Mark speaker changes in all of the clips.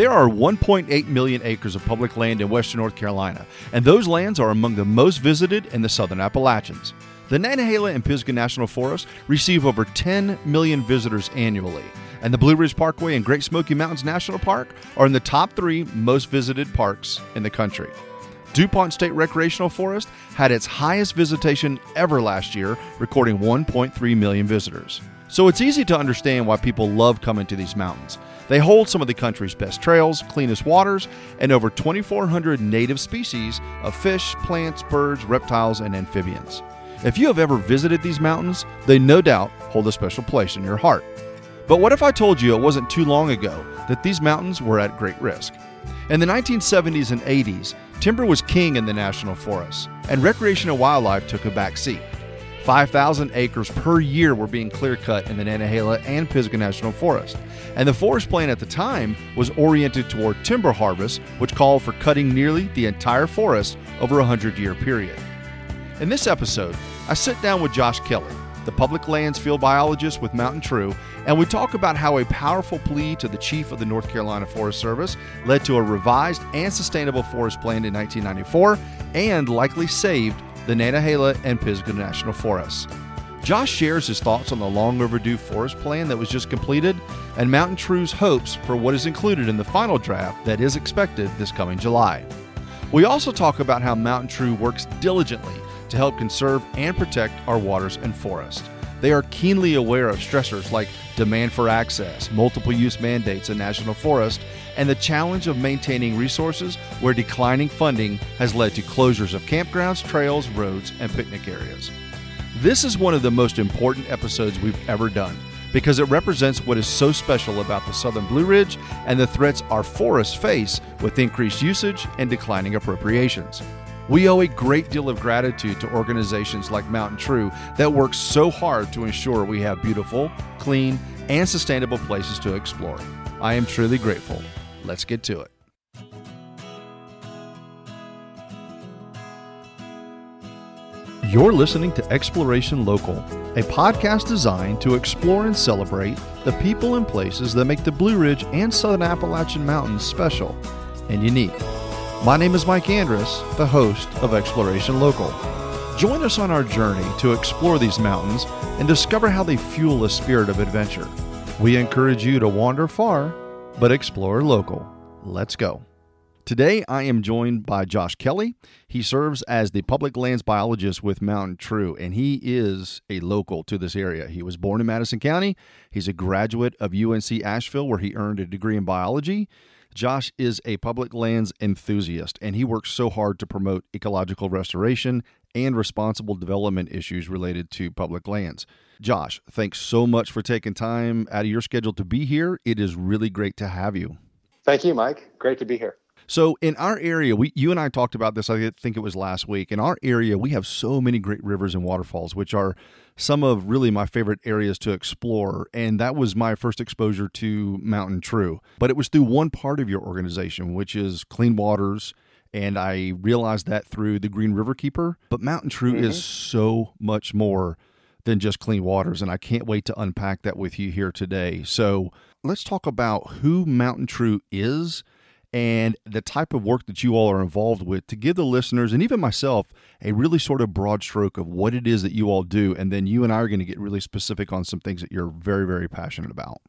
Speaker 1: There are 1.8 million acres of public land in western North Carolina, and those lands are among the most visited in the southern Appalachians. The Nantahala and Pisgah National Forest receive over 10 million visitors annually, and the Blue Ridge Parkway and Great Smoky Mountains National Park are in the top three most visited parks in the country. DuPont State Recreational Forest had its highest visitation ever last year, recording 1.3 million visitors. So it's easy to understand why people love coming to these mountains. They hold some of the country's best trails, cleanest waters, and over 2,400 native species of fish, plants, birds, reptiles, and amphibians. If you have ever visited these mountains, they no doubt hold a special place in your heart. But what if I told you it wasn't too long ago that these mountains were at great risk? In the 1970s and 80s, timber was king in the national forests, and recreational wildlife took a back seat. 5,000 acres per year were being clear cut in the Nantahala and Pisgah National Forest. And the forest plan at the time was oriented toward timber harvest, which called for cutting nearly the entire forest over a 100 year period. In this episode, I sit down with Josh Kelly, the public lands field biologist with Mountain True, and we talk about how a powerful plea to the chief of the North Carolina Forest Service led to a revised and sustainable forest plan in 1994 and likely saved the Nantahala and Pisgah National Forests. Josh shares his thoughts on the long overdue forest plan that was just completed and Mountain True's hopes for what is included in the final draft that is expected this coming July. We also talk about how Mountain True works diligently to help conserve and protect our waters and forests. They are keenly aware of stressors like demand for access, multiple use mandates in national forest, and the challenge of maintaining resources where declining funding has led to closures of campgrounds, trails, roads, and picnic areas. This is one of the most important episodes we've ever done because it represents what is so special about the Southern Blue Ridge and the threats our forests face with increased usage and declining appropriations. We owe a great deal of gratitude to organizations like Mountain True that work so hard to ensure we have beautiful, clean, and sustainable places to explore. I am truly grateful. Let's get to it. You're listening to Exploration Local, a podcast designed to explore and celebrate the people and places that make the Blue Ridge and Southern Appalachian Mountains special and unique. My name is Mike Andrus, the host of Exploration Local. Join us on our journey to explore these mountains and discover how they fuel a spirit of adventure. We encourage you to wander far, but explore local. Let's go. Today, I am joined by Josh Kelly. He serves as the public lands biologist with Mountain True, and he is a local to this area. He was born in Madison County. He's a graduate of UNC Asheville, where he earned a degree in biology. Josh is a public lands enthusiast, and he works so hard to promote ecological restoration and responsible development issues related to public lands. Josh, thanks so much for taking time out of your schedule to be here. It is really great to have you.
Speaker 2: Thank you, Mike. Great to be here.
Speaker 1: So in our area, we you and I talked about this. I think it was last week. In our area, we have so many great rivers and waterfalls, which are some of really my favorite areas to explore. And that was my first exposure to Mountain True. But it was through one part of your organization, which is Clean Waters. And I realized that through the Green River Keeper. But Mountain True mm-hmm. is so much more than just clean waters. And I can't wait to unpack that with you here today. So let's talk about who Mountain True is and the type of work that you all are involved with to give the listeners and even myself a really sort of broad stroke of what it is that you all do. And then you and I are going to get really specific on some things that you're very, very passionate about.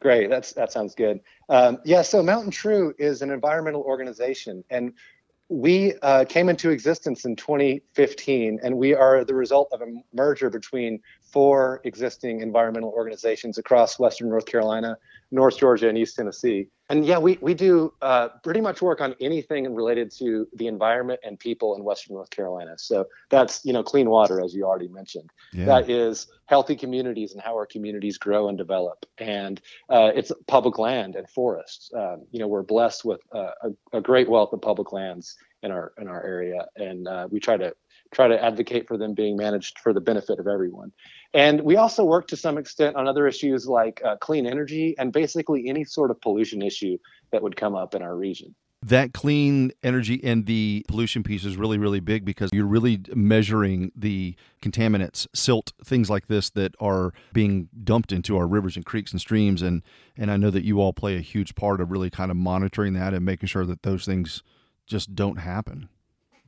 Speaker 2: Great. That's, that sounds good. Um, yeah. So Mountain True is an environmental organization and we uh, came into existence in 2015 and we are the result of a merger between four existing environmental organizations across Western North Carolina, North Georgia, and East Tennessee. And yeah, we, we do uh, pretty much work on anything related to the environment and people in Western North Carolina. So that's, you know, clean water, as you already mentioned. Yeah. That is healthy communities and how our communities grow and develop. And uh, it's public land and forests. Um, you know, we're blessed with uh, a, a, great wealth of public lands in our in our area, and uh, we try to try to advocate for them being managed for the benefit of everyone. And we also work to some extent on other issues like uh, clean energy and basically any sort of pollution issue that would come up in our region.
Speaker 1: that clean energy and the pollution piece is really really big because you're really measuring the contaminants silt things like this that are being dumped into our rivers and creeks and streams and and I know that you all play a huge part of really kind of monitoring that and making sure that those things just don't happen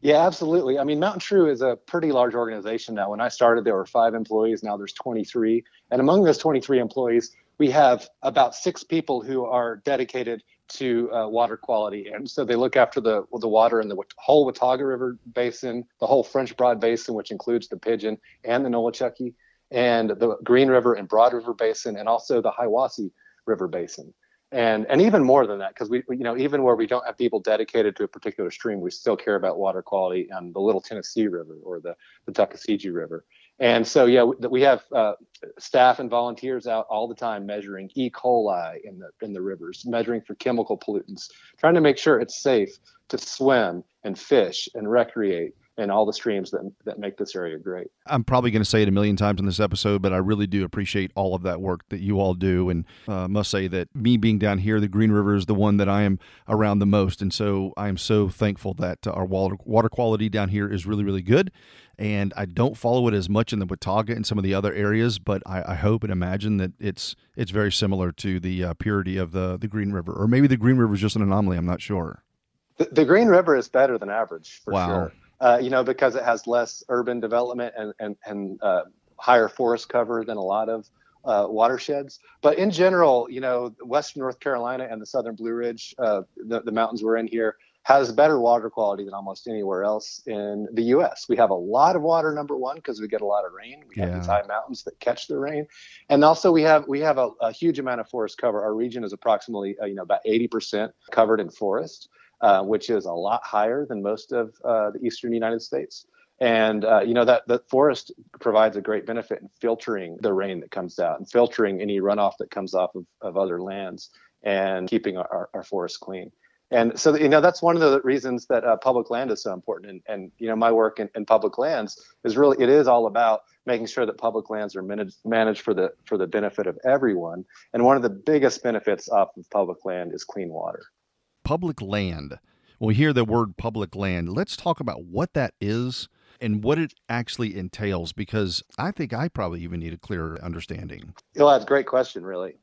Speaker 2: yeah, absolutely. I mean, Mountain True is a pretty large organization now. When I started, there were five employees. Now there's 23. And among those 23 employees, we have about six people who are dedicated to uh, water quality. And so they look after the, the water in the whole Watauga River Basin, the whole French Broad Basin, which includes the Pigeon and the Nolichucky, and the Green River and Broad River Basin, and also the Hiwassee River Basin and and even more than that because we you know even where we don't have people dedicated to a particular stream we still care about water quality on the little tennessee river or the the tuckasegee river. And so yeah we have uh, staff and volunteers out all the time measuring e. coli in the in the rivers measuring for chemical pollutants trying to make sure it's safe to swim and fish and recreate and all the streams that, that make this area great.
Speaker 1: I'm probably going to say it a million times in this episode, but I really do appreciate all of that work that you all do. And uh, must say that me being down here, the Green River is the one that I am around the most. And so I am so thankful that our water, water quality down here is really, really good. And I don't follow it as much in the Watauga and some of the other areas, but I, I hope and imagine that it's it's very similar to the uh, purity of the, the Green River. Or maybe the Green River is just an anomaly. I'm not sure.
Speaker 2: The, the Green River is better than average for
Speaker 1: wow.
Speaker 2: sure uh, you know, because it has less urban development and and, and uh, higher forest cover than a lot of uh, watersheds. But in general, you know, Western North Carolina and the Southern Blue Ridge, uh, the, the mountains we're in here, has better water quality than almost anywhere else in the U.S. We have a lot of water, number one, because we get a lot of rain. We have these high mountains that catch the rain, and also we have we have a, a huge amount of forest cover. Our region is approximately uh, you know about 80% covered in forest. Uh, which is a lot higher than most of uh, the eastern United States. And uh, you know that the forest provides a great benefit in filtering the rain that comes out and filtering any runoff that comes off of, of other lands and keeping our, our forests clean. And so, you know, that's one of the reasons that uh, public land is so important. And, and you know, my work in, in, public lands is really it is all about making sure that public lands are managed managed for the for the benefit of everyone. And one of the biggest benefits off of public land is clean water
Speaker 1: public land. When we hear the word public land, let's talk about what that is and what it actually entails because I think I probably even need a clearer understanding.
Speaker 2: Well, that's a great question, really.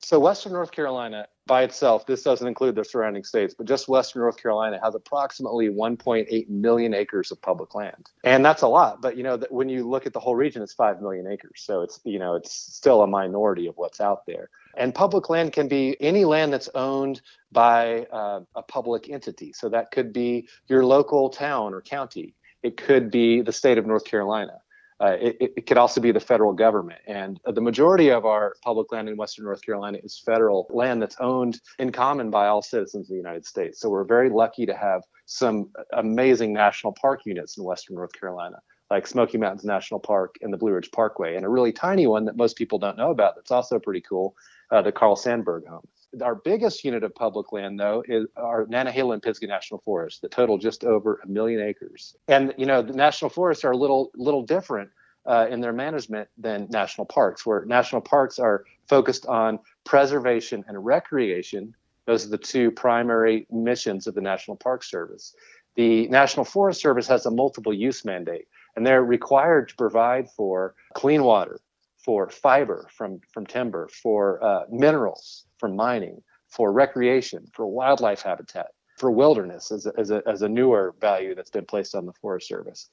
Speaker 2: So, Western North Carolina by itself, this doesn't include the surrounding states, but just Western North Carolina has approximately 1.8 million acres of public land. And that's a lot. But, you know, when you look at the whole region, it's 5 million acres. So it's, you know, it's still a minority of what's out there. And public land can be any land that's owned by uh, a public entity. So that could be your local town or county. It could be the state of North Carolina. Uh, it, it, could also be the federal government. And the majority of our public land in Western North Carolina is federal land that's owned in common by all citizens of the United States. So we're very lucky to have some amazing national park units in Western North Carolina, like Smoky Mountains National Park and the Blue Ridge Parkway, and a really tiny one that most people don't know about that's also pretty cool, uh, the Carl Sandburg home. Our biggest unit of public land, though, is our Nantahala and Pisgah National Forest that total just over a million acres. And you know, the national forests are a little little different uh, in their management than national parks, where national parks are focused on preservation and recreation. Those are the two primary missions of the National Park Service. The National Forest Service has a multiple use mandate, and they're required to provide for clean water, for fiber from, from timber, for uh, minerals from mining, for recreation, for wildlife habitat, for wilderness as a, as, a, as a newer value that's been placed on the Forest Service.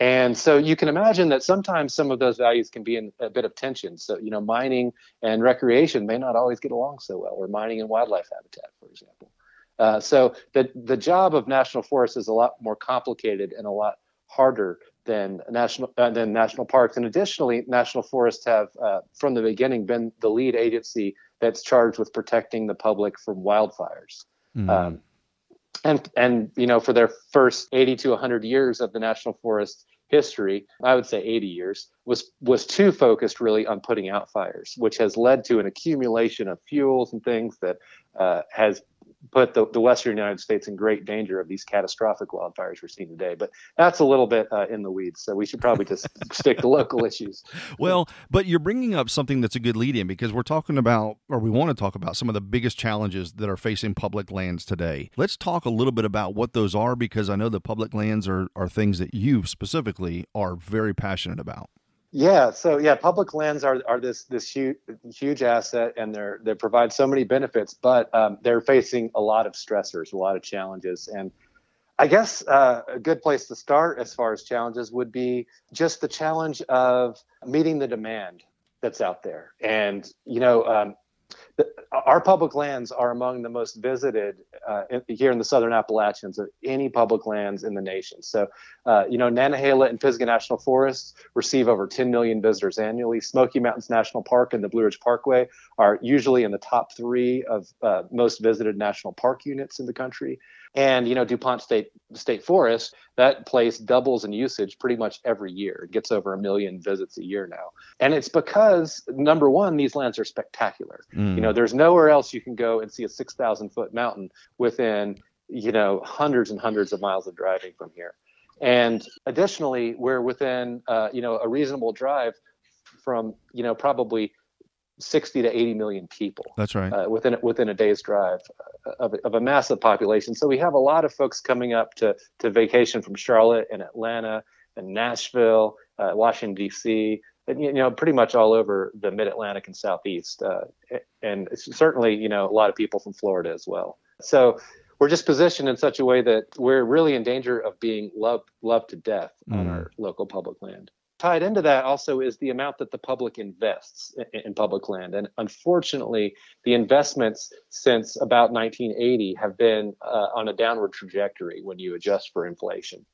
Speaker 2: And so you can imagine that sometimes some of those values can be in a bit of tension. So, you know, mining and recreation may not always get along so well, or mining and wildlife habitat, for example. Uh, so the, the job of national forests is a lot more complicated and a lot harder than national uh, than national parks. And additionally, national forests have uh, from the beginning been the lead agency that's charged with protecting the public from wildfires. Mm. Um, and and you know for their first 80 to 100 years of the national forest history i would say 80 years was was too focused really on putting out fires which has led to an accumulation of fuels and things that uh, has put the, the Western United States in great danger of these catastrophic wildfires we're seeing today. But that's a little bit uh, in the weeds, so we should probably just stick to local issues.
Speaker 1: Well, but you're bringing up something that's a good lead in because we're talking about, or we want to talk about, some of the biggest challenges that are facing public lands today. Let's talk a little bit about what those are because I know the public lands are, are things that you specifically are very passionate about.
Speaker 2: Yeah, so yeah, public lands are, are this this huge huge asset, and they're they provide so many benefits, but um, they're facing a lot of stressors, a lot of challenges, and I guess uh, a good place to start as far as challenges would be just the challenge of meeting the demand that's out there, and you know, um, our public lands are among the most visited uh, here in the southern Appalachians of any public lands in the nation. So, uh, you know, Nantahala and Pisgah National Forests receive over 10 million visitors annually. Smoky Mountains National Park and the Blue Ridge Parkway are usually in the top three of uh, most visited national park units in the country. And you know, DuPont State State Forest, that place doubles in usage pretty much every year. It gets over a million visits a year now. And it's because number one, these lands are spectacular. Mm. You know, there's nowhere else you can go and see a 6,000 foot mountain within, you know, hundreds and hundreds of miles of driving from here. And additionally, we're within, uh, you know, a reasonable drive from, you know, probably 60 to 80 million people.
Speaker 1: That's right.
Speaker 2: Uh, within within a day's drive uh, of, of a massive population. So we have a lot of folks coming up to to vacation from Charlotte and Atlanta and Nashville, uh, Washington D.C. And, you know, pretty much all over the Mid Atlantic and Southeast, uh, and certainly you know a lot of people from Florida as well. So we're just positioned in such a way that we're really in danger of being loved loved to death mm. on our local public land tied into that also is the amount that the public invests in, in, public land. And unfortunately, the investments since about 1980 have been uh, on a downward trajectory when you adjust for inflation.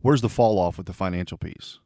Speaker 1: Where's the fall off with the financial piece?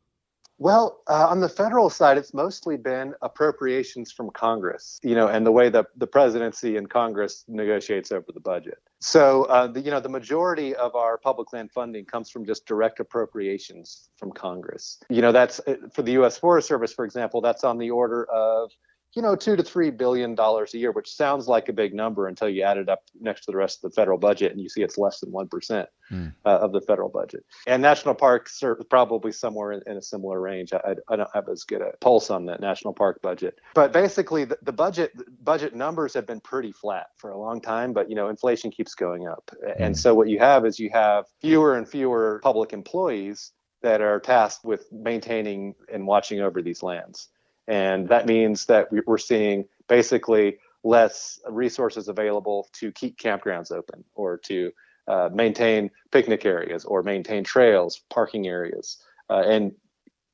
Speaker 2: Well, uh, on the federal side, it's mostly been appropriations from Congress, you know, and the way that the presidency and Congress negotiates over the budget. So, uh, the, you know, the majority of our public land funding comes from just direct appropriations from Congress. You know, that's uh, for the U.S. Forest Service, for example, that's on the order of you know, two to three billion dollars a year, which sounds like a big number until you add it up next to the rest of the federal budget and you see it's less than one percent mm. uh, of the federal budget. And national parks are probably somewhere in, in a similar range. I, I, don't have as good a pulse on that national park budget, but basically the, the budget budget numbers have been pretty flat for a long time. But you know, inflation keeps going up, mm. and so what you have is you have fewer and fewer public employees that are tasked with maintaining and watching over these lands. And that means that we're seeing basically less resources available to keep campgrounds open or to uh, maintain picnic areas or maintain trails, parking areas. Uh, and,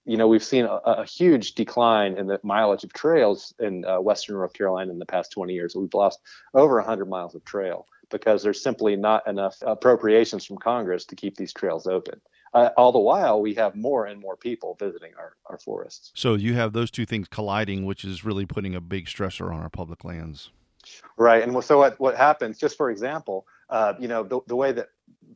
Speaker 2: you know, we've seen a, a, huge decline in the mileage of trails in uh, Western North Carolina in the past 20 years. We've lost over 100 miles of trail because there's simply not enough appropriations from Congress to keep these trails open uh, all the while we have more and more people visiting our, our forests.
Speaker 1: So you have those two things colliding, which is really putting a big stressor on our public lands.
Speaker 2: Right. And so what, what happens, just for example, uh, you know, the, the way that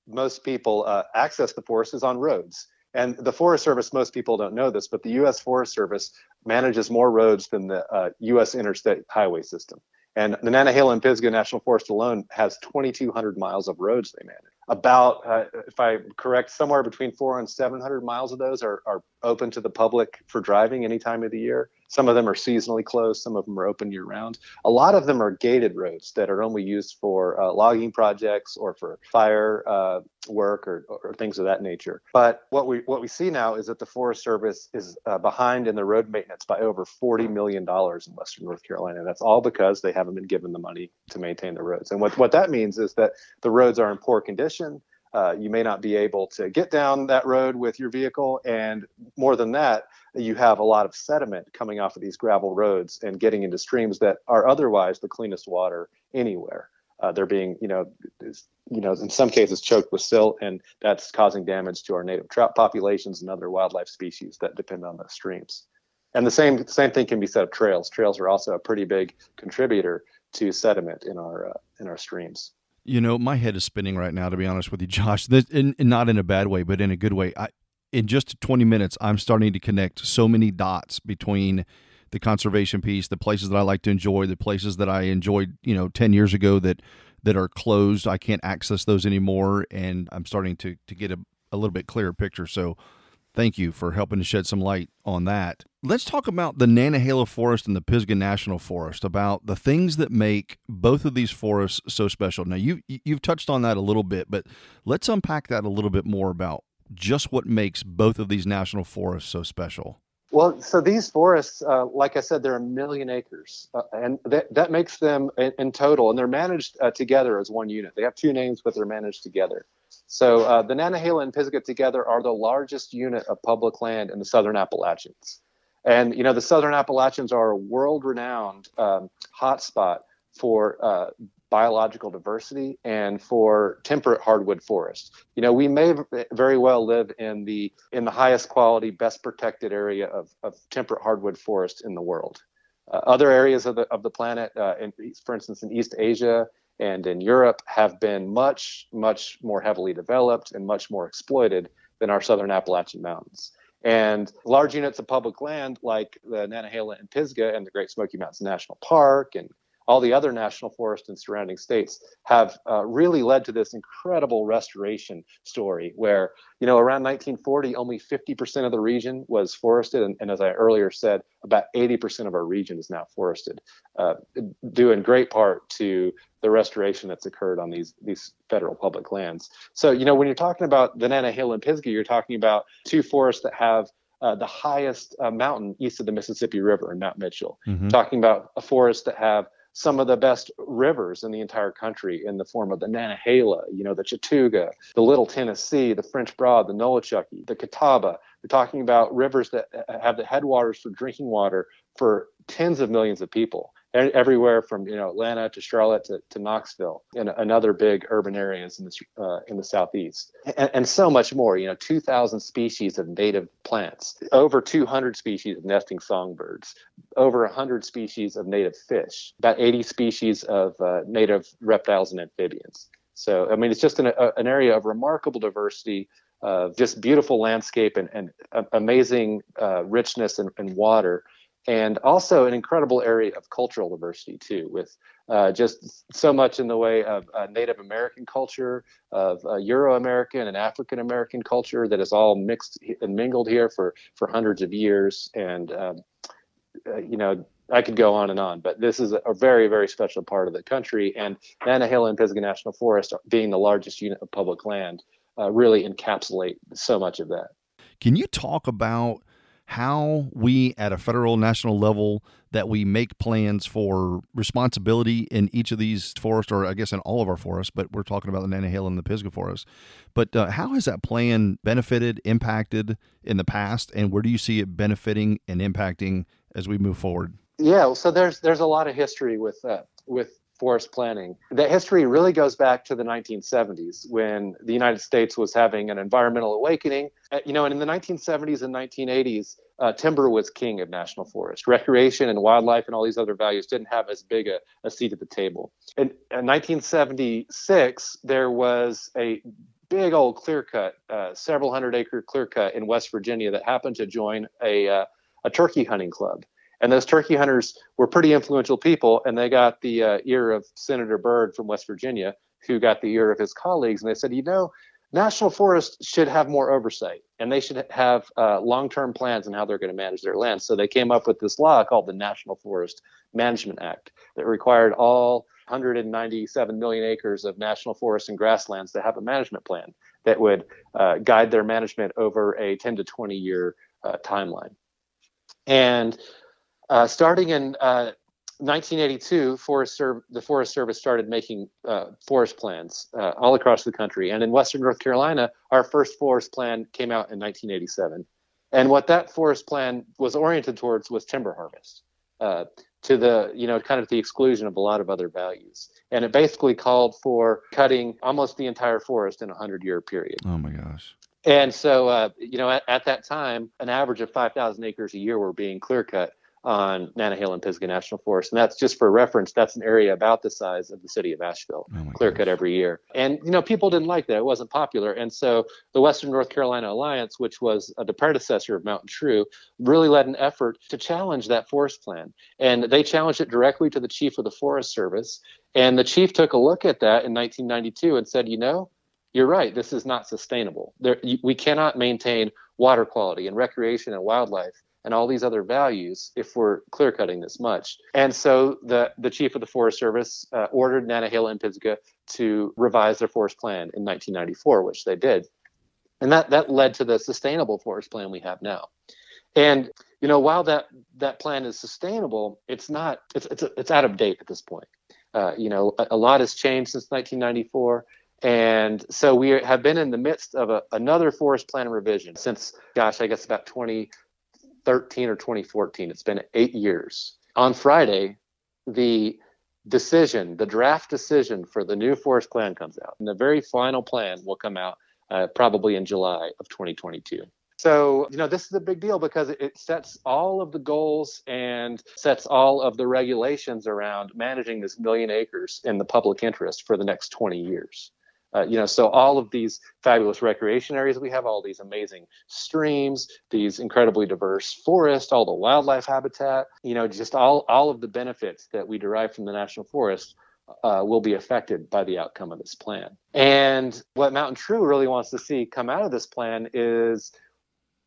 Speaker 2: most people uh, access the forest is on roads. And the Forest Service, most people don't know this, but the U.S. Forest Service manages more roads than the uh, U.S. interstate highway system. And the Nantahala and Pisgah National Forest alone has 2,200 miles of roads they manage about, uh, if I correct, somewhere between four and 700 miles of those are, are open to the public for driving any time of the year. Some of them are seasonally closed, some of them are open year round. A lot of them are gated roads that are only used for uh, logging projects or for fire uh, work or, or, things of that nature. But what we what we see now is that the Forest Service is uh, behind in the road maintenance by over 40 million dollars in Western North Carolina. That's all because they haven't been given the money to maintain the roads. And what what that means is that the roads are in poor condition uh, you may not be able to get down that road with your vehicle. And more than that, you have a lot of sediment coming off of these gravel roads and getting into streams that are otherwise the cleanest water anywhere. Uh, they're being, you know, you know, in some cases choked with silt, and that's causing damage to our native trout populations and other wildlife species that depend on the streams. And the same same thing can be said of trails. Trails are also a pretty big contributor to sediment in our uh, in our streams.
Speaker 1: You know, my head is spinning right now, to be honest with you, Josh. This, in, in, not in a bad way, but in a good way. I, in just 20 minutes, I'm starting to connect so many dots between the conservation piece, the places that I like to enjoy, the places that I enjoyed, you know, 10 years ago that that are closed. I can't access those anymore, and I'm starting to to get a, a little bit clearer picture. So, thank you for helping to shed some light on that. Let's talk about the Nantahala Forest and the Pisgah National Forest. About the things that make both of these forests so special. Now, you you've touched on that a little bit, but let's unpack that a little bit more about just what makes both of these national forests so special.
Speaker 2: Well, so these forests, uh, like I said, they're a million acres, uh, and that, that makes them in, in total, and they're managed uh, together as one unit. They have two names, but they're managed together. So uh, the Nantahala and Pisgah together are the largest unit of public land in the Southern Appalachians. And, you know, the Southern Appalachians are a world renowned um, hotspot for uh, biological diversity and for temperate hardwood forests. You know, we may very well live in the in the highest quality, best protected area of, of temperate hardwood forest in the world. Uh, other areas of the of the planet, uh, in, for instance, in East Asia and in Europe, have been much much more heavily developed and much more exploited than our southern Appalachian mountains. And large units of public land like the Nantahala and Pisgah and the Great Smoky Mountains National Park and all the other national forests and surrounding states have uh, really led to this incredible restoration story where, you know, around 1940, only 50% of the region was forested. And, and as I earlier said, about 80% of our region is now forested, uh, due in great part to the restoration that's occurred on these, these federal public lands. So, you know, when you're talking about the Nantahala and Pisgah, you're talking about two forests that have uh, the highest uh, mountain east of the Mississippi River in Mount Mitchell. Mm-hmm. Talking about a forest that have some of the best rivers in the entire country in the form of the Nantahala, you know, the Chattooga, the Little Tennessee, the French Broad, the Nolichucky, the Catawba. We're talking about rivers that uh, have the headwaters for drinking water for tens of millions of people everywhere from you know Atlanta to Charlotte to, to Knoxville and, and other big urban areas in the uh, in the southeast, and, and, so much more. You know, 2,000 species of native plants, over 200 species of nesting songbirds, over 100 species of native fish, about 80 species of uh, native reptiles and amphibians. So, I mean, it's just an, a, an area of remarkable diversity of just beautiful landscape and, and amazing uh, richness and, and water and also an incredible area of cultural diversity too, with uh, just so much in the way of uh, Native American culture, of uh, Euro American and African American culture that is all mixed and mingled here for for hundreds of years. And um, uh, you know, I could go on and on, but this is a very very special part of the country. And Nantahala and Pisgah National Forest, being the largest unit of public land, uh, really encapsulate so much of that.
Speaker 1: Can you talk about how we at a federal national level that we make plans for responsibility in each of these forests or i guess in all of our forests but we're talking about the nantahala and the pisgah forest. But uh, how has that plan benefited impacted in the past and where do you see it benefiting and impacting as we move forward?
Speaker 2: Yeah so there's there's a lot of history with uh, with forest planning. That history really goes back to the 1970s when the United States was having an environmental awakening. Uh, you know, and in the 1970s and 1980s, uh, timber was king of national forest. Recreation and wildlife and all these other values didn't have as big a, a seat at the table. In, in 1976, there was a big old clear cut, uh, several hundred acre clear cut in West Virginia that happened to join a, uh, a turkey hunting club. And those turkey hunters were pretty influential people, and they got the uh, ear of Senator Byrd from West Virginia, who got the ear of his colleagues, and they said, you know, national forests should have more oversight, and they should have uh, long-term plans on how they're going to manage their land. So they came up with this law called the National Forest Management Act that required all 197 million acres of national forests and grasslands to have a management plan that would uh, guide their management over a 10 to 20 year uh, timeline. And uh, starting in uh, 1982, Forest the Forest Service started making uh, forest plans uh, all across the country. And in Western North Carolina, our first forest plan came out in 1987. And what that forest plan was oriented towards was timber harvest uh, to the, you know, kind of the exclusion of a lot of other values. And it basically called for cutting almost the entire forest in a 100 year period.
Speaker 1: Oh my gosh.
Speaker 2: And so, uh, you know, at, at, that time, an average of 5,000 acres a year were being clear cut on Nantahala and Pisgah National Forest. And that's just for reference, that's an area about the size of the city of Asheville, oh clear cut every year. And, you know, people didn't like that. It wasn't popular. And so the Western North Carolina Alliance, which was uh, the predecessor of Mountain True, really led an effort to challenge that forest plan. And they challenged it directly to the chief of the Forest Service. And the chief took a look at that in 1992 and said, you know, you're right, this is not sustainable. There, we cannot maintain water quality and recreation and wildlife and all these other values if we're clear cutting this much. And so the, the chief of the Forest Service uh, ordered Nantahala and Pisgah to revise their forest plan in 1994, which they did. And that, that led to the sustainable forest plan we have now. And you know, while that that plan is sustainable, it's not it's it's it's out of date at this point. Uh, you know, a, a, lot has changed since 1994. And so we have been in the midst of a, another forest plan revision since, gosh, I guess about 20, 2013 or 2014. It's been eight years. On Friday, the decision, the draft decision for the new forest plan comes out. And the very final plan will come out uh, probably in July of 2022. So, you know, this is a big deal because it sets all of the goals and sets all of the regulations around managing this million acres in the public interest for the next 20 years. Uh, you know, so all of these fabulous recreation areas we have, all these amazing streams, these incredibly diverse forests, all the wildlife habitat, you know, just all all of the benefits that we derive from the national forest uh, will be affected by the outcome of this plan. And what Mountain True really wants to see come out of this plan is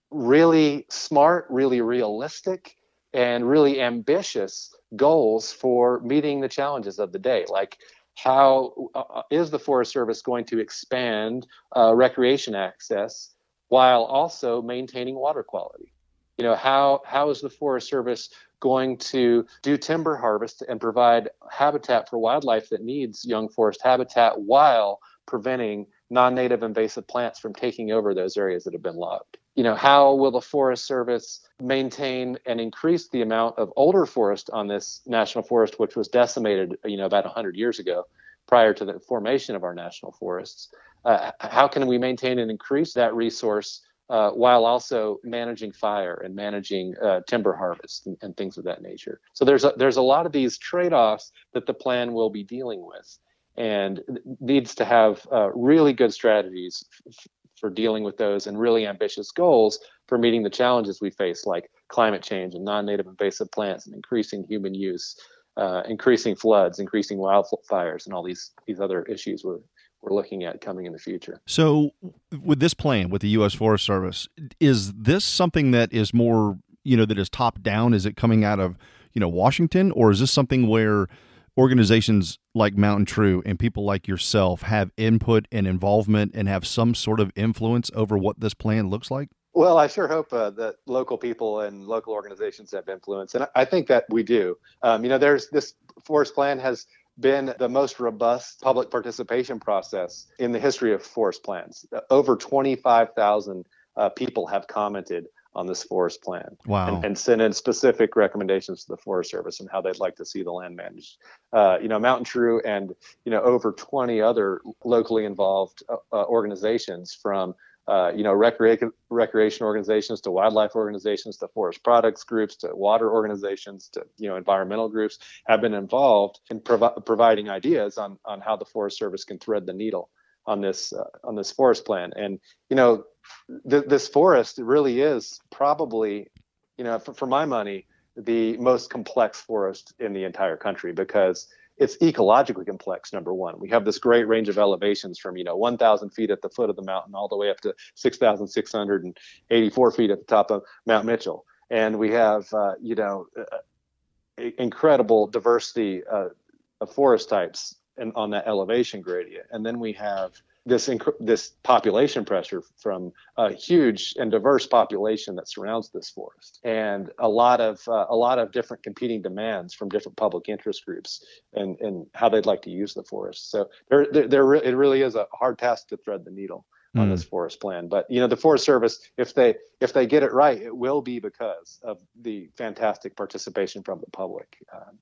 Speaker 2: really smart, really realistic, and really ambitious goals for meeting the challenges of the day, like how uh, uh, is the Forest Service going to expand uh, recreation access while also maintaining water quality? You know, how how is the Forest Service going to do timber harvest and provide habitat for wildlife that needs young forest habitat while preventing non-native invasive plants from taking over those areas that have been logged? You know, how will the Forest Service maintain and increase the amount of older forest on this national forest, which was decimated, you know, about 100 years ago prior to the formation of our national forests? Uh, how can we maintain and increase that resource uh, while also managing fire and managing uh, timber harvest and, and, things of that nature? So there's a, there's a lot of these trade-offs that the plan will be dealing with and needs to have uh, really good strategies f- for dealing with those and really ambitious goals for meeting the challenges we face, like climate change and non-native invasive plants and increasing human use, uh, increasing floods, increasing wildfires, and all these these other issues we're we're looking at coming in the future.
Speaker 1: So, with this plan with the U.S. Forest Service, is this something that is more you know that is top down? Is it coming out of you know Washington, or is this something where organizations like Mountain True and people like yourself have input and involvement and have some sort of influence over what this plan looks like?
Speaker 2: Well, I sure hope uh, that local people and local organizations have influence, and I think that we do. Um, you know, there's this forest plan has been the most robust public participation process in the history of forest plans. Over 25,000 uh, people have commented on this forest plan
Speaker 1: wow.
Speaker 2: and, and, send in specific recommendations to the Forest Service and how they'd like to see the land managed. Uh, you know, Mountain True and you know over 20 other locally involved uh, uh, organizations from uh, you know recre- recreation organizations to wildlife organizations to forest products groups to water organizations to you know environmental groups have been involved in provi- providing ideas on on how the Forest Service can thread the needle on this uh, on this forest plan. And you know, th- this forest really is probably, you know, for, for my money, the most complex forest in the entire country because it's ecologically complex number one we have this great range of elevations from you know 1000 feet at the foot of the mountain all the way up to 6684 feet at the top of mount mitchell and we have uh, you know uh, incredible diversity uh, of forest types and on that elevation gradient. And then we have this inc- this population pressure from a huge and diverse population that surrounds this forest, and a lot of uh, a lot of different competing demands from different public interest groups and and how they'd like to use the forest. So there there, there it really is a hard task to thread the needle on mm. this forest plan. But you know, the Forest Service, if they if they get it right, it will be because of the fantastic participation from the public. Um,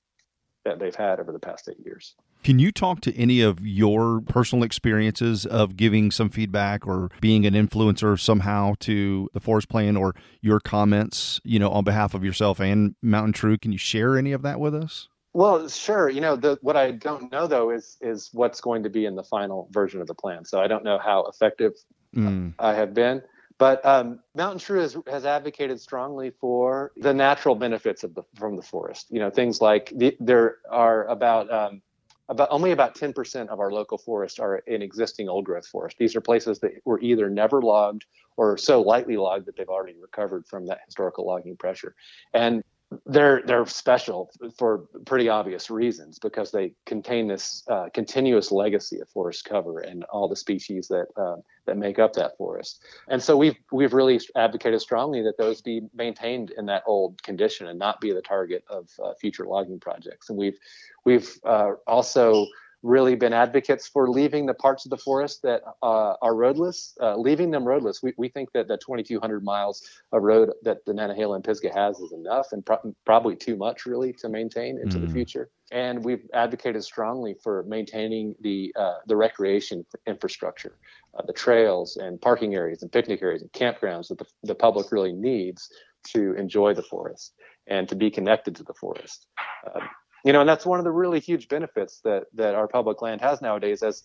Speaker 2: that they've had over the past eight years.
Speaker 1: Can you talk to any of your personal experiences of giving some feedback or being an influencer somehow to the forest plan or your comments, you know, on behalf of yourself and Mountain True? Can you share any of that with us?
Speaker 2: Well, sure. You know, the, what I don't know though is is what's going to be in the final version of the plan. So I don't know how effective mm. I have been. But um, Mountain True has, has advocated strongly for the natural benefits of the from the forest. You know, things like the, there are about um, about only about 10% of our local forests are in existing old growth forest. These are places that were either never logged or so lightly logged that they've already recovered from that historical logging pressure. And they're they're special for pretty obvious reasons because they contain this uh, continuous legacy of forest cover and all the species that uh, that make up that forest. And so we've we've really advocated strongly that those be maintained in that old condition and not be the target of uh, future logging projects. And we've we've uh, also really been advocates for leaving the parts of the forest that uh, are roadless, uh, leaving them roadless. We, we think that the 2,200 miles of road that the Nantahala and Pisgah has is enough and pro- probably too much really to maintain into mm. the future. And we've advocated strongly for maintaining the uh, the recreation infrastructure, uh, the trails and parking areas and picnic areas and campgrounds that the, the public really needs to enjoy the forest and to be connected to the forest. Uh, you know, and that's one of the really huge benefits that that our public land has nowadays as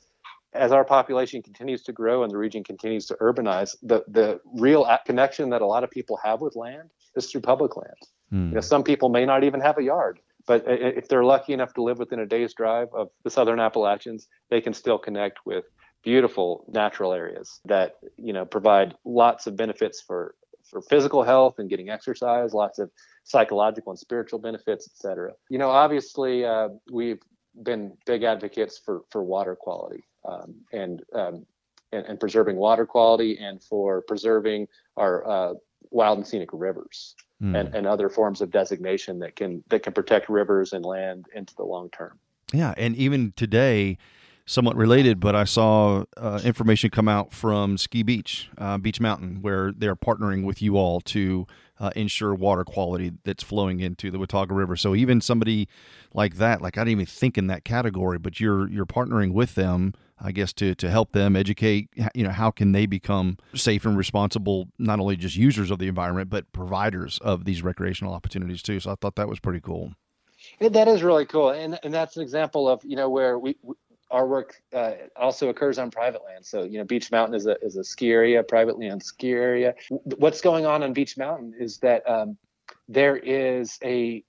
Speaker 2: as our population continues to grow and the region continues to urbanize, the the real connection that a lot of people have with land is through public land. Mm. You know, some people may not even have a yard, but if they're lucky enough to live within a day's drive of the Southern Appalachians, they can still connect with beautiful natural areas that you know provide lots of benefits for for physical health and getting exercise, lots of psychological and spiritual benefits, et cetera. You know, obviously, uh, we've been big advocates for for water quality um, and, um, and, and preserving water quality and for preserving our uh, wild and scenic rivers mm. and, and other forms of designation that can that can protect rivers and land into the long term.
Speaker 1: Yeah, and even today, somewhat related, but I saw uh, information come out from Ski Beech, uh, Beech Mountain, where they're partnering with you all to uh, ensure water quality that's flowing into the Watauga River. So even somebody like that, like I didn't even think in that category, but you're you're partnering with them, I guess, to to help them educate. You know, how can they become safe and responsible, not only just users of the environment, but providers of these recreational opportunities too. So I thought that was pretty cool.
Speaker 2: That is really cool, and and that's an example of you know where we our work uh, also occurs on private land. So, you know, Beech Mountain is a, is a ski area, privately owned ski area. What's going on on Beech Mountain is that um, there is a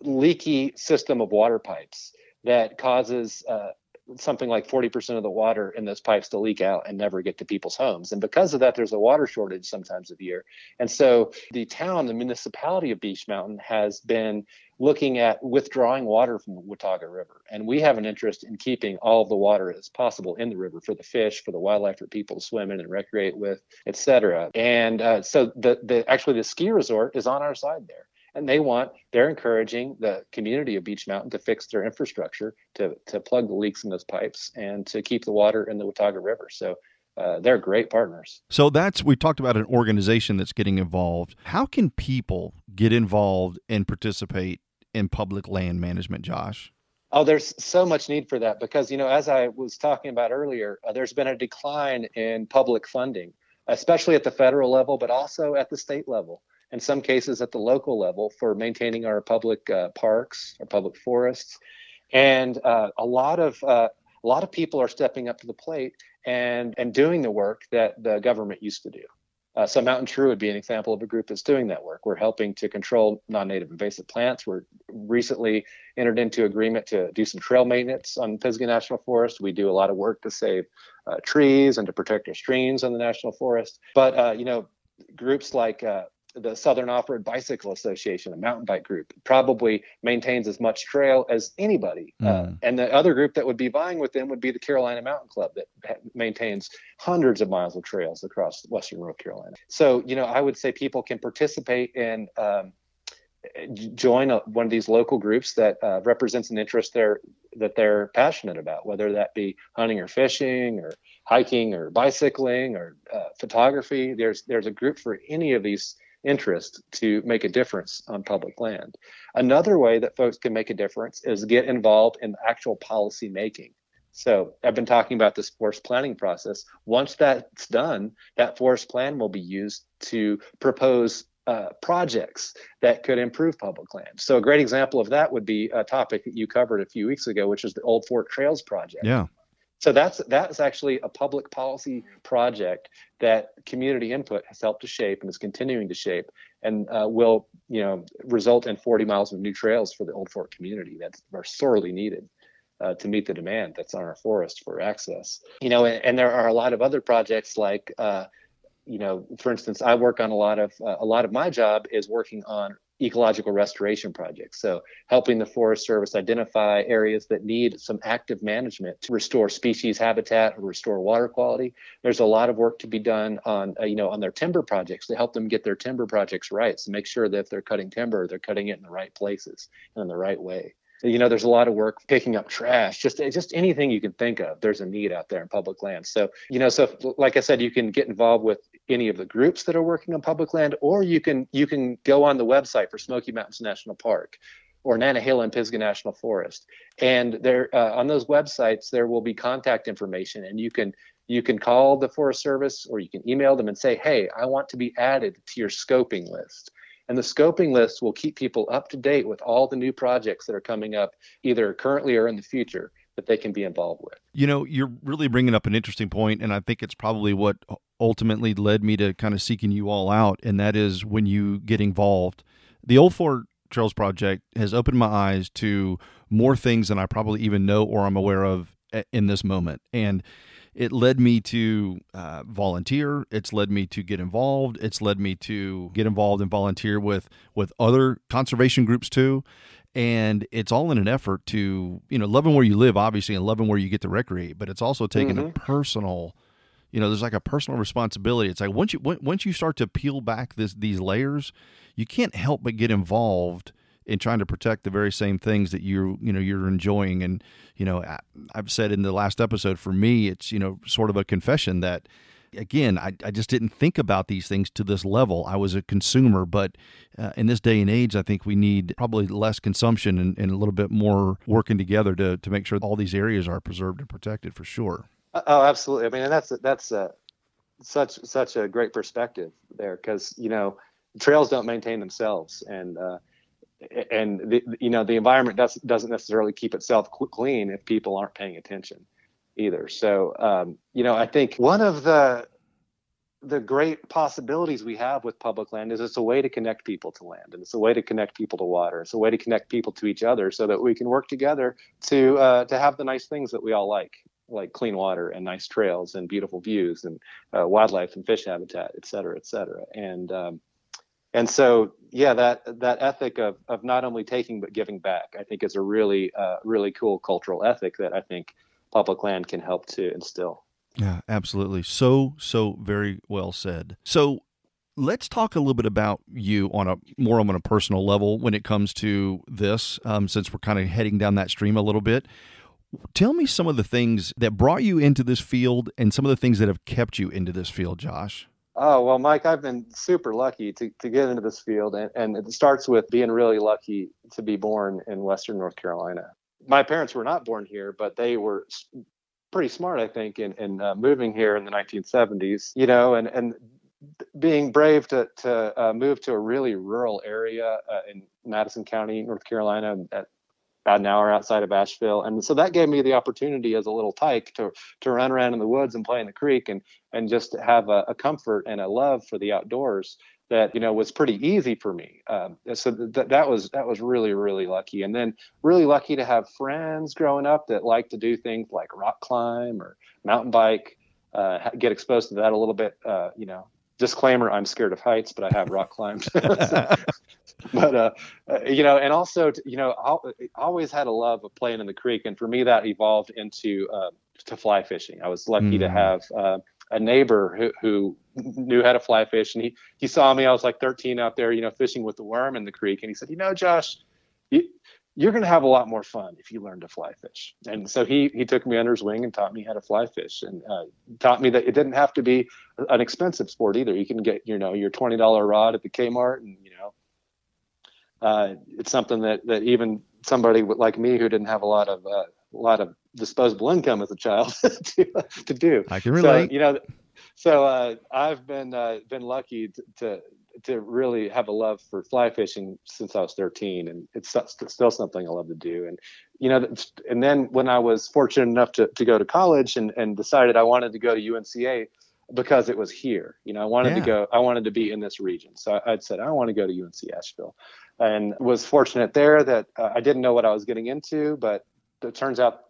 Speaker 2: leaky system of water pipes that causes uh, something like 40% of the water in those pipes to leak out and never get to people's homes. And because of that, there's a water shortage sometimes of year. And so the town, the municipality of Beech Mountain has been looking at withdrawing water from the Watauga River. And we have an interest in keeping all of the water as possible in the river for the fish, for the wildlife, for people to swim in and recreate with, et cetera. And uh, so the, the actually the ski resort is on our side there and they want they're encouraging the community of Beech Mountain to fix their infrastructure to to plug the leaks in those pipes and to keep the water in the Watauga River. So uh, they're great partners.
Speaker 1: So that's we talked about an organization that's getting involved. How can people get involved and participate in public land management, Josh?
Speaker 2: Oh, there's so much need for that because you know, as I was talking about earlier, uh, there's been a decline in public funding, especially at the federal level, but also at the state level in some cases at the local level for maintaining our public uh, parks, our public forests, and uh, a lot of uh, a lot of people are stepping up to the plate and and doing the work that the government used to do. Uh, so Mountain True would be an example of a group that's doing that work. We're helping to control non-native invasive plants. We're recently entered into agreement to do some trail maintenance on Pisgah National Forest. We do a lot of work to save uh, trees and to protect our streams on the national forest. But uh, you know, groups like uh, the Southern Off-Road Bicycle Association, a mountain bike group, probably maintains as much trail as anybody. Mm. Uh, and the other group that would be vying with them would be the Carolina Mountain Club that ha- maintains hundreds of miles of trails across Western North Carolina. So, you know, I would say people can participate in um, join a, one of these local groups that uh, represents an interest they're, that they're passionate about, whether that be hunting or fishing or hiking or bicycling or uh, photography. There's there's a group for any of these interest to make a difference on public land. Another way that folks can make a difference is get involved in actual policy making. So I've been talking about this forest planning process. Once that's done, that forest plan will be used to propose uh, projects that could improve public land. So a great example of that would be a topic that you covered a few weeks ago, which is the Old Fort Trails project.
Speaker 1: Yeah.
Speaker 2: So that's that's actually a public policy project that community input has helped to shape and is continuing to shape, and uh, will you know result in 40 miles of new trails for the Old Fort community that are sorely needed. Uh, to meet the demand that's on our forest for access. You know, and, and there are a lot of other projects like, uh, you know, for instance, I work on a lot of uh, a lot of my job is working on ecological restoration projects. So, helping the Forest Service identify areas that need some active management to restore species habitat or restore water quality. There's a lot of work to be done on, uh, you know, on their timber projects to help them get their timber projects right. So, make sure that if they're cutting timber, they're cutting it in the right places and in the right way you know there's a lot of work picking up trash just just anything you can think of there's a need out there in public land so you know so like i said you can get involved with any of the groups that are working on public land or you can you can go on the website for smoky mountains national park or Nantahala and Pisgah National Forest. And there, uh, on those websites, there will be contact information, and you can you can call the Forest Service or you can email them and say, "Hey, I want to be added to your scoping list." And the scoping list will keep people up to date with all the new projects that are coming up, either currently or in the future, that they can be involved with.
Speaker 1: You know, you're really bringing up an interesting point, and I think it's probably what ultimately led me to kind of seeking you all out, and that is when you get involved. The Old Fort Trails Project has opened my eyes to more things than I probably even know or I'm aware of in this moment. And it led me to uh, volunteer. It's led me to get involved. It's led me to get involved and volunteer with with other conservation groups too. And it's all in an effort to you know loving where you live, obviously, and loving where you get to recreate. But it's also taking mm-hmm. a personal, you know, there's like a personal responsibility. It's like once you once you start to peel back this these layers, you can't help but get involved in trying to protect the very same things that you you know you're enjoying. And you know I've said in the last episode for me it's you know sort of a confession that again I, I just didn't think about these things to this level. I was a consumer but uh, in this day and age I think we need probably less consumption and, and, a little bit more working together to to make sure all these areas are preserved and protected for sure
Speaker 2: oh absolutely. I mean and that's that's uh, such such a great perspective there because you know trails don't maintain themselves and uh, and the, you know the environment doesn't doesn't necessarily keep itself clean if people aren't paying attention either. So um, you know i think one of the the great possibilities we have with public land is it's a way to connect people to land and it's a way to connect people to water. It's a way to connect people to each other so that we can work together to uh, to have the nice things that we all like like clean water and nice trails and beautiful views and uh, wildlife and fish habitat et cetera et cetera. And um, and so yeah that that ethic of of not only taking but giving back i think is a really uh, really cool cultural ethic that i think public land can help to instill.
Speaker 1: Yeah absolutely. So so very well said. So let's talk a little bit about you on a more on a personal level when it comes to this um, since we're kind of heading down that stream a little bit tell me some of the things that brought you into this field and some of the things that have kept you into this field josh
Speaker 2: Oh, well, Mike, I've been super lucky to, to get into this field. And, and it starts with being really lucky to be born in Western North Carolina. My parents were not born here, but they were pretty smart, I think, in, in uh, moving here in the 1970s, you know, and, and being brave to, to uh, move to a really rural area uh, in Madison County, North Carolina, at about an hour outside of Asheville. And so that gave me the opportunity as a little tyke to to run around in the woods and play in the creek and and just have a, a comfort and a love for the outdoors that you know was pretty easy for me. Um, so th- that was that was really really lucky. And then really lucky to have friends growing up that like to do things like rock climb or mountain bike. Uh, get exposed to that a little bit, uh, you know, disclaimer i'm scared of heights but i have rock climbed. But uh, uh, you know and also you know I always had a love of playing in the creek. And for me that evolved into uh, to fly fishing. I was lucky mm. to have uh, a neighbor who, who knew how to fly fish. And he he saw me. I was like 13 out there you know fishing with the worm in the creek. And he said you know josh you, you're going to have a lot more fun if you learn to fly fish. And so he he took me under his wing and taught me how to fly fish, and uh, taught me that it didn't have to be an expensive sport either. You can get you know your twenty dollar rod at the Kmart, and you know uh, it's something that that even somebody like me who didn't have a lot of uh, a lot of disposable income as a child to, to do.
Speaker 1: I can relate.
Speaker 2: So, you know, so uh, I've been uh, been lucky to, to to really have a love for fly fishing since I was 13, and it's still something I love to do. And you know, and then when I was fortunate enough to, to go to college and, and decided I wanted to go to UNCA because it was here. You know, I wanted yeah. to go, I wanted to be in this region. So I, would said I want to go to UNC Asheville, and was fortunate there that uh, I didn't know what I was getting into, but it turns out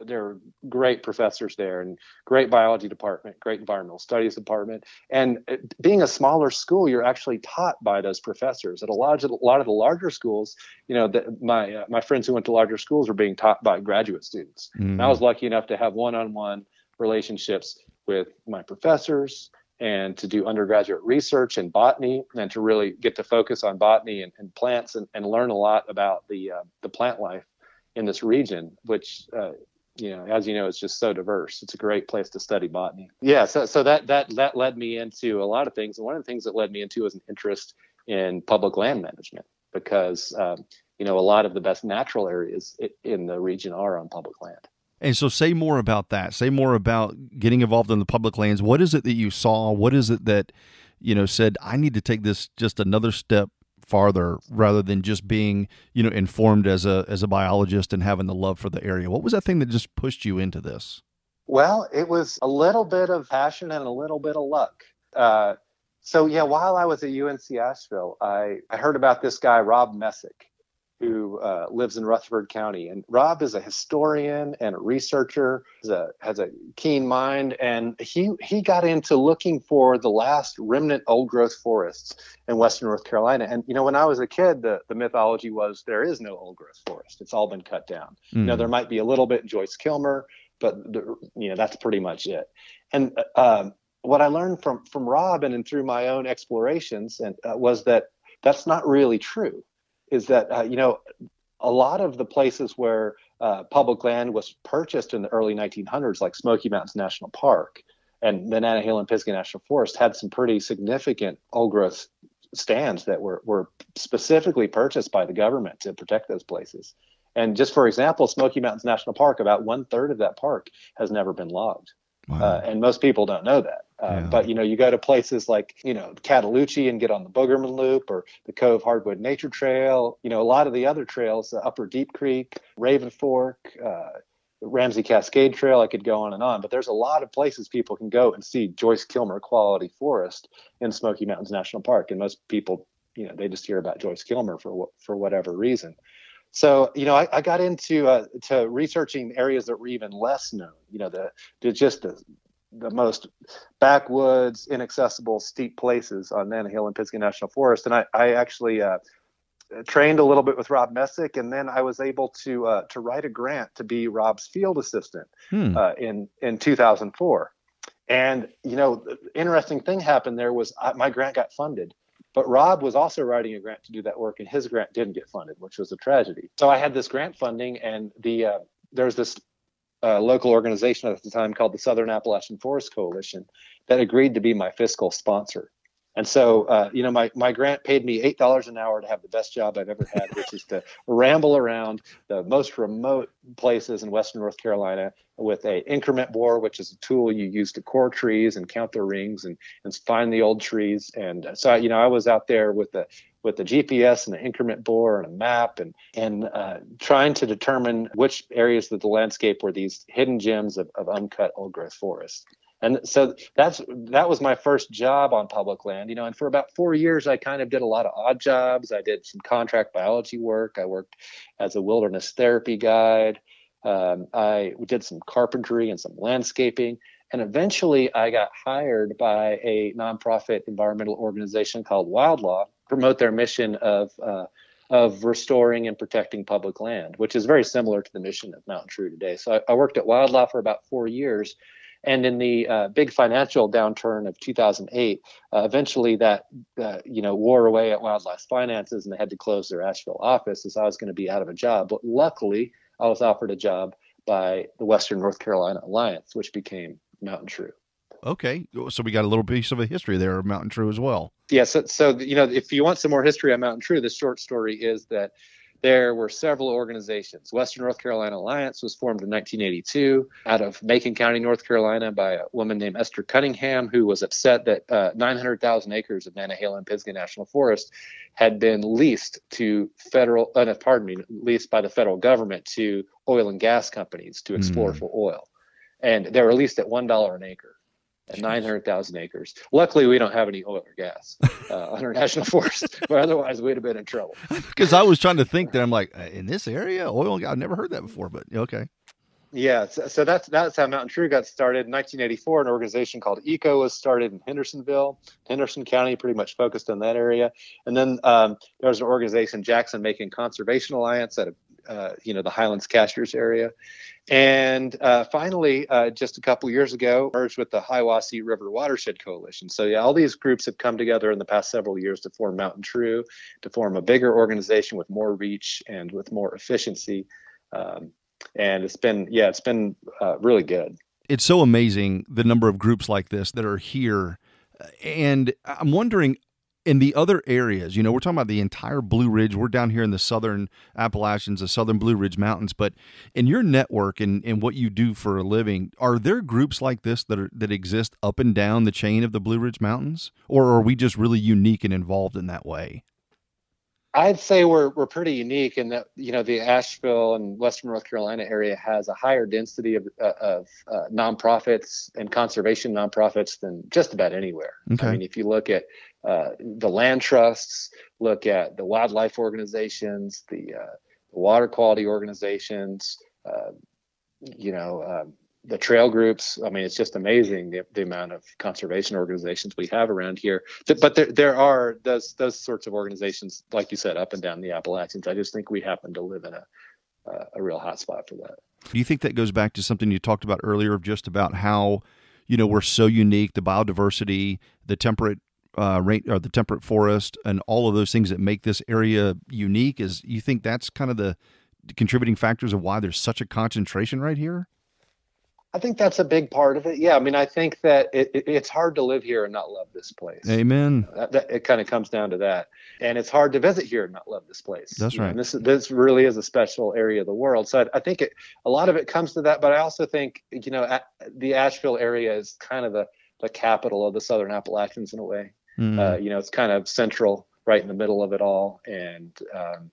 Speaker 2: there are great professors there and great biology department, great environmental studies department. And being a smaller school, you're actually taught by those professors. At a lot of, a lot of the larger schools, you know, the, my uh, my friends who went to larger schools were being taught by graduate students. Mm. And I was lucky enough to have one-on-one relationships with my professors and to do undergraduate research in botany and to really get to focus on botany and, and plants and, and, learn a lot about the uh, the plant life in this region, which uh, you know, as you know, it's just so diverse. It's a great place to study botany. Yeah, so so that that that led me into a lot of things. And one of the things that led me into was an interest in public land management because um, you know a lot of the best natural areas in the region are on public land.
Speaker 1: And so, say more about that. Say more about getting involved in the public lands. What is it that you saw? What is it that you know said I need to take this just another step farther rather than just being you know informed as a as a biologist and having the love for the area. What was that thing that just pushed you into this?
Speaker 2: Well it was a little bit of passion and a little bit of luck. Uh, so yeah while i was at unc asheville i, I heard about this guy rob messick who uh, lives in Rutherford County. And Rob is a historian and a researcher, has a, has a keen mind, and he he got into looking for the last remnant old growth forests in Western North Carolina. And you know, when I was a kid, the, the mythology was there is no old growth forest; it's all been cut down. Mm. You know, there might be a little bit in Joyce-Kilmer, but the, you know that's pretty much it. And uh, what I learned from from Rob and, and through my own explorations and uh, was that that's not really true is that uh, you know a lot of the places where uh, public land was purchased in the early 1900s, like Smoky Mountains National Park and the Nantahala and Pisgah National Forest, had some pretty significant old growth stands that were, were specifically purchased by the government to protect those places. And just for example, Smoky Mountains National Park, about one third of that park has never been logged. Wow. Uh, and most people don't know that. Uh, yeah. But you know, you go to places like you know Cataloochee and get on the Boogerman Loop or the Cove Hardwood Nature Trail. You know, a lot of the other trails, the Upper Deep Creek, Raven Fork, uh, Ramsey Cascade Trail. I could go on and on. But there's a lot of places people can go and see Joyce-Kilmer quality forest in Smoky Mountains National Park, and most people, you know, they just hear about Joyce-Kilmer for for whatever reason. So you know, I, I got into uh, to researching areas that were even less known. You know, the, the just the the most backwoods, inaccessible, steep places on Nantahala and Pisgah National Forest. And I, I actually uh, trained a little bit with Rob Messick, and then I was able to uh, to write a grant to be Rob's field assistant hmm. uh, in in 2004. And you know, the interesting thing happened there was I, my grant got funded, but Rob was also writing a grant to do that work, and his grant didn't get funded, which was a tragedy. So I had this grant funding, and the uh, there's this uh, local organization at the time called the Southern Appalachian Forest Coalition that agreed to be my fiscal sponsor. And so, uh, you know, my, my grant paid me $8 an hour to have the best job I've ever had, which is to ramble around the most remote places in Western North Carolina with a increment bore, which is a tool you use to core trees and count their rings and, and find the old trees. And so, you know, I was out there with the, with the GPS and the increment bore and a map and, and uh, trying to determine which areas of the landscape were these hidden gems of, of uncut old growth forest. And so that's that was my first job on public land, you know. And for about four years, I kind of did a lot of odd jobs. I did some contract biology work. I worked as a wilderness therapy guide. Um, I did some carpentry and some landscaping. And eventually, I got hired by a nonprofit environmental organization called Wildlaw, promote their mission of uh, of restoring and protecting public land, which is very similar to the mission of Mountain True today. So I, I worked at Wildlaw for about four years, And in the uh, big financial downturn of 2008, uh, eventually that uh, you know wore away at Wildlaw Finances, and they had to close their Asheville office, as I was going to be out of a job. But luckily, I was offered a job by the Western North Carolina Alliance, which became Mountain True.
Speaker 1: Okay, so we got a little piece of a history there of Mountain True as well.
Speaker 2: Yeah, so, so you know, if you want some more history on Mountain True, the short story is that there were several organizations. Western North Carolina Alliance was formed in 1982 out of Macon County, North Carolina, by a woman named Esther Cunningham, who was upset that uh, 900,000 acres of Nantahala and Pisgah National Forest had been leased to federal, uh, pardon me, leased by the federal government to oil and gas companies to explore mm. for oil. And they were leased at $1 an acre at 900,000 acres. Luckily, we don't have any oil or gas uh, on our national forest, but otherwise we'd have been in trouble.
Speaker 1: Because I was trying to think that I'm like, uh, in this area, oil, I've never heard that before, but okay.
Speaker 2: Yeah, so, so, that's that's how Mountain True got started. In 1984, an organization called ECO was started in Hendersonville, Henderson County, pretty much focused on that area. And then um, there was an organization, Jackson Macon Conservation Alliance, at uh, you know the Highlands Cashiers area, and uh, finally, uh, just a couple years ago, merged with the Hiwassee River Watershed Coalition. So yeah, all these groups have come together in the past several years to form Mountain True, to form a bigger organization with more reach and with more efficiency. Um, and it's been yeah, it's been uh, really good.
Speaker 1: It's so amazing the number of groups like this that are here, and I'm wondering in the other areas, you know, we're talking about the entire Blue Ridge. We're down here in the southern Appalachians, the southern Blue Ridge Mountains. But in your network and, and what you do for a living, are there groups like this that are, that exist up and down the chain of the Blue Ridge Mountains, or are we just really unique and involved in that way?
Speaker 2: I'd say we're we're pretty unique in that you know the Asheville and Western North Carolina area has a higher density of uh, of uh, nonprofits and conservation nonprofits than just about anywhere. Okay. I mean, if you look at uh, the land trusts, look at the wildlife organizations, the, uh, the water quality organizations, uh, you know, um, the trail groups. I mean, it's just amazing the, the amount of conservation organizations we have around here. But there, there are those those sorts of organizations, like you said, up and down the Appalachians. I just think we happen to live in a a real hot spot for that.
Speaker 1: Do you think that goes back to something you talked about earlier of just about how, you know, we're so unique, the biodiversity, the temperate uh, rain, or the temperate forest, and all of those things that make this area unique? Is you think that's kind of the contributing factors of why there's such a concentration right here?
Speaker 2: I think that's a big part of it. Yeah, I mean, I think that it, it, it's hard to live here and not love this place.
Speaker 1: Amen.
Speaker 2: That, that, it kind of comes down to that, and it's hard to visit here and not love this place.
Speaker 1: That's right.
Speaker 2: And this this really is a special area of the world. So I, I think it, a lot of it comes to that. But I also think you know the Asheville area is kind of the the capital of the Southern Appalachians in a way. Mm. Uh, you know, it's kind of central, right in the middle of it all, and um,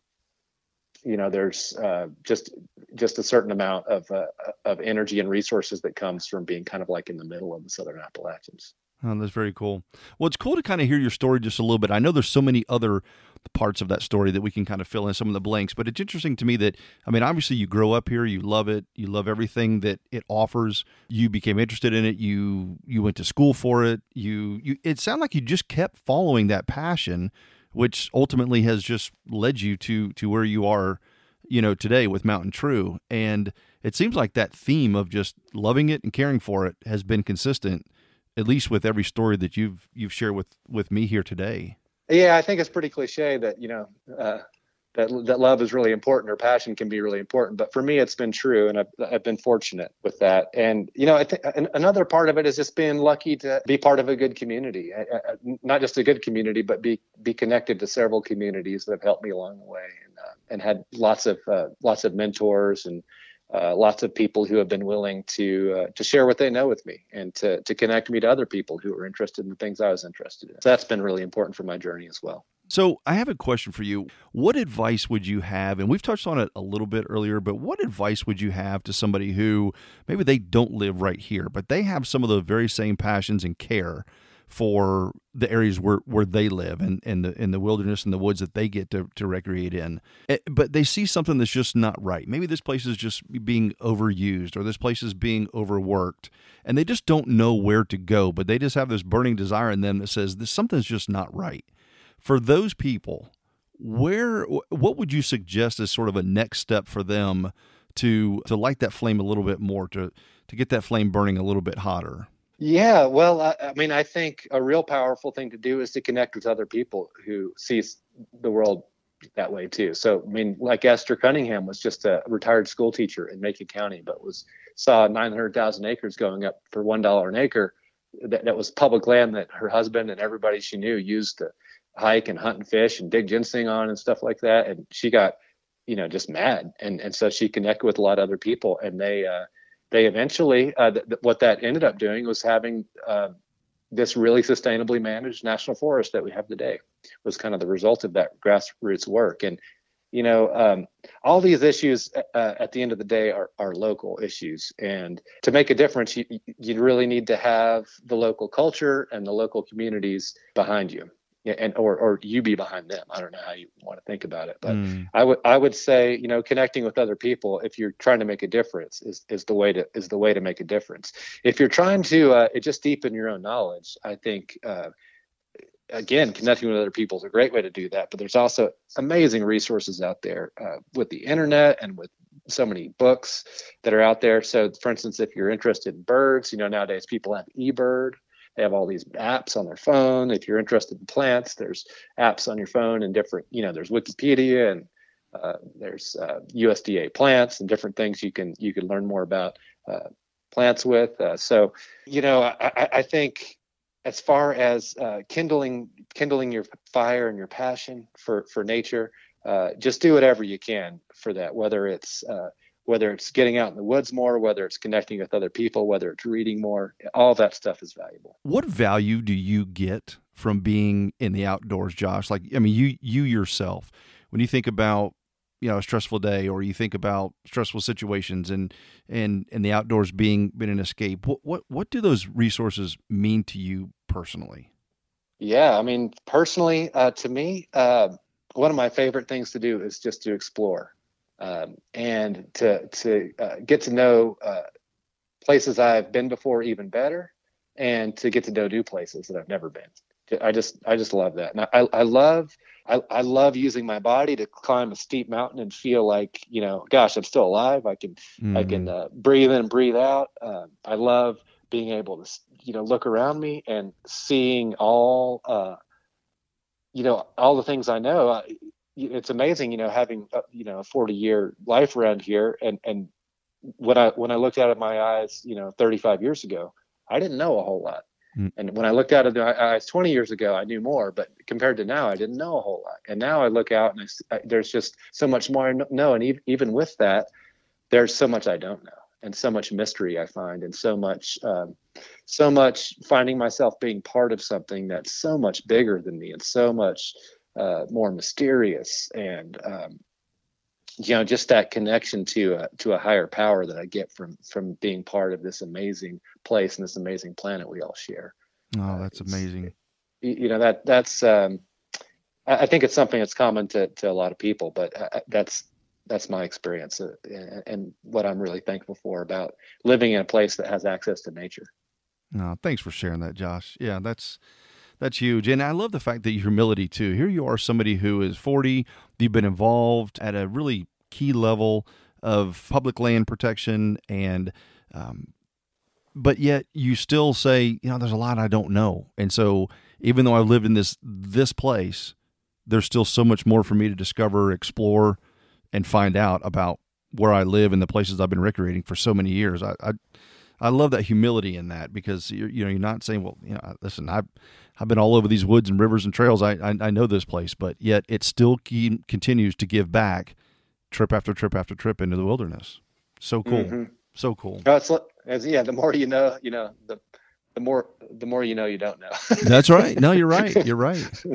Speaker 2: you know, there's uh, just just a certain amount of uh, of energy and resources that comes from being kind of like in the middle of the Southern Appalachians.
Speaker 1: Oh, that's very cool. Well, it's cool to kind of hear your story just a little bit. I know there's so many other parts of that story that we can kind of fill in some of the blanks, but it's interesting to me that I mean, obviously you grow up here, you love it, you love everything that it offers. You became interested in it, you you went to school for it. You you it sounded like you just kept following that passion, which ultimately has just led you to to where you are, you know, today with Mountain True. And it seems like that theme of just loving it and caring for it has been consistent at least with every story that you've you've shared with with me here today.
Speaker 2: Yeah, I think it's pretty cliche that you know uh, that that love is really important or passion can be really important. But for me, it's been true, and I've I've been fortunate with that. And you know, I think another part of it is just being lucky to be part of a good community, not just a good community, but be be connected to several communities that have helped me along the way, and uh, and had lots of uh, lots of mentors and uh, lots of people who have been willing to uh, to share what they know with me and to to connect me to other people who are interested in the things I was interested in. So that's been really important for my journey as well.
Speaker 1: So I have a question for you. What advice would you have? And we've touched on it a little bit earlier, but what advice would you have to somebody who maybe they don't live right here, but they have some of the very same passions and care for the areas where, where they live and in the in the wilderness and the woods that they get to, to recreate in. Eh, but they see something that's just not right. Maybe this place is just being overused or this place is being overworked and they just don't know where to go, but they just have this burning desire in them that says this something's just not right. For those people, where what would you suggest as sort of a next step for them to to light that flame a little bit more to to get that flame burning a little bit hotter?
Speaker 2: Yeah, well, I, I mean, I think a real powerful thing to do is to connect with other people who sees the world that way too. So, I mean, like Esther Cunningham was just a retired school teacher in Macon County, but was saw 900,000 acres going up for one dollar an acre. That, that was public land that her husband and everybody she knew used to hike and hunt and fish and dig ginseng on and stuff like that. And she got, you know, just mad, and and so she connected with a lot of other people, and they. uh they eventually uh, th- what that ended up doing was having uh, this really sustainably managed national forest that we have today was kind of the result of that grassroots work. And you know um, all these issues uh, at the end of the day are, are local issues. And to make a difference you, you really need to have the local culture and the local communities behind you and or or you be behind them. I don't know how you want to think about it, but mm. I would I would say you know connecting with other people if you're trying to make a difference is is the way to is the way to make a difference. If you're trying to uh, just deepen your own knowledge, I think. Uh, again, connecting with other people is a great way to do that. But there's also amazing resources out there uh, with the internet and with so many books that are out there. So, for instance, if you're interested in birds, you know nowadays people have eBird they have all these apps on their phone. If you're interested in plants, there's apps on your phone and different, you know, there's Wikipedia and uh, there's uh, USDA plants and different things you can you can learn more about uh, plants with. Uh, so, you know, I, I, think as far as uh, kindling kindling your fire and your passion for for nature, uh, just do whatever you can for that. Whether it's whether it's getting out in the woods more, whether it's connecting with other people, whether it's reading more, all that stuff is valuable.
Speaker 1: What value do you get from being in the outdoors, Josh? Like, I mean, you you yourself, when you think about you know a stressful day or you think about stressful situations and and and the outdoors being being an escape, what what what do those resources mean to you personally?
Speaker 2: Yeah, I mean, personally, uh, to me, uh, one of my favorite things to do is just to explore um, and to to uh, get to know uh, places I've been before even better, and to get to know new places that I've never been. I just I just love that, and I I love I, I love using my body to climb a steep mountain and feel like you know, gosh, I'm still alive. I can mm-hmm. I can uh, breathe in and breathe out. Um, I love being able to you know look around me and seeing all uh, you know all the things I know it's amazing, you know, having a, you know a 40 year life around here, and and when I when I looked out of my eyes, you know, 35 years ago, I didn't know a whole lot. Mm. And when I looked out of my eyes 20 years ago, I knew more. But compared to now, I didn't know a whole lot. And now I look out and I, I, there's just so much more I know. And even, even with that, there's so much I don't know, and so much mystery I find, and so much, um, so much finding myself being part of something that's so much bigger than me, and so much uh, more mysterious and um, you know just that connection to a, to a higher power that I get from from being part of this amazing place and this amazing planet we all share.
Speaker 1: Oh, that's uh, amazing.
Speaker 2: You know that that's um, I, think it's something that's common to to a lot of people, but uh, uh, that's that's my experience uh, and, and what I'm really thankful for about living in a place that has access to nature.
Speaker 1: No, thanks for sharing that, Josh. Yeah, that's that's huge. And I love the fact that your humility too. Here you are, somebody who is 40, you've been involved at a really key level of public land protection and um, but yet you still say, you know, there's a lot I don't know. And so even though I've lived in this this place, there's still so much more for me to discover, explore, and find out about where I live and the places I've been recreating for so many years. I, I I love that humility in that because you're, you know you're not saying well you know listen I I've been all over these woods and rivers and trails. I I, I know this place but yet it still ke- continues to give back trip after trip after trip into the wilderness. So cool. Mm-hmm. so cool.
Speaker 2: Oh, it's, it's, yeah the more you know you know the the more the more you know you don't know.
Speaker 1: That's right. No you're right. You're right.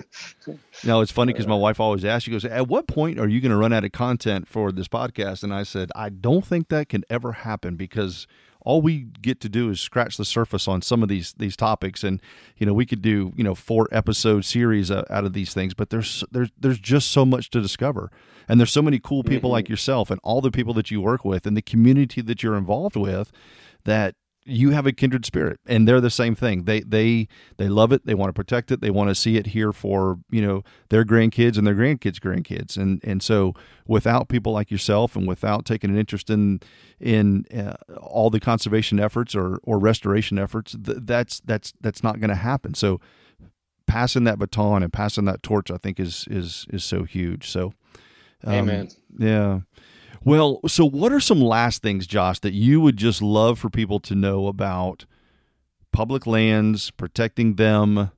Speaker 1: No it's funny because my wife always asks she goes at what point are you going to run out of content for this podcast? And i said i don't think that can ever happen because all we get to do is scratch the surface on some of these these topics and you know we could do you know four episode series uh, out of these things but there's there's there's just so much to discover and there's so many cool people mm-hmm. like yourself and all the people that you work with and the community that you're involved with that you have a kindred spirit and they're the same thing. They they they love it. They want to protect it. They want to see it here for you know their grandkids and their grandkids grandkids. And and so without people like yourself and without taking an interest in in uh, all the conservation efforts or or restoration efforts th- that's that's that's not going to happen. So passing that baton and passing that torch i think is is is so huge. So
Speaker 2: um, amen.
Speaker 1: yeah well, so what are some last things, Josh, that you would just love for people to know about public lands, protecting them,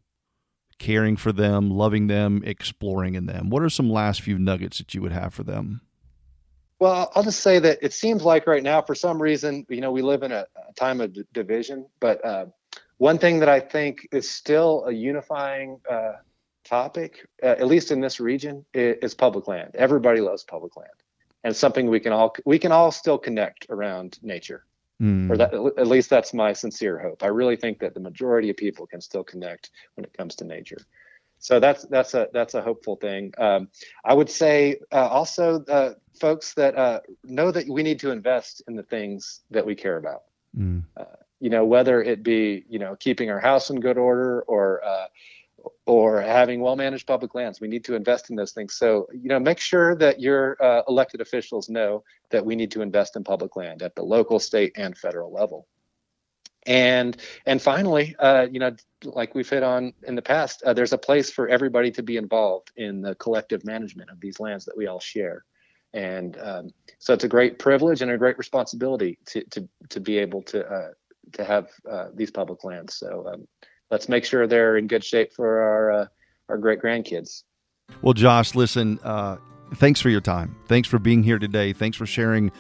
Speaker 1: caring for them, loving them, exploring in them? What are some last few nuggets that you would have for them?
Speaker 2: Well, I'll just say that it seems like right now, for some reason, you know, we live in a, a time of d- division. But uh, one thing that I think is still a unifying uh, topic, uh, at least in this region, is, is public land. Everybody loves public land and something we can all we can all still connect around nature. Mm. or that at least that's my sincere hope. I really think that the majority of people can still connect when it comes to nature. So that's that's a that's a hopeful thing. Um, i would say uh, also uh, folks that uh, know that we need to invest in the things that we care about. Mm. you know whether it be you know keeping our house in good order or uh, or having well-managed public lands. We need to invest in those things. So, you know, make sure that your uh, elected officials know that we need to invest in public land at the local, state, and federal level. And and finally, uh, you know, like we've hit on in the past, uh, there's a place for everybody to be involved in the collective management of these lands that we all share. And um, so it's a great privilege and a great responsibility to to to be able to uh, to have uh, these public lands. So um, let's make sure they're in good shape for our uh, our great grandkids.
Speaker 1: Well, Josh, listen, uh, thanks for your time. Thanks for being here today. Thanks for sharing.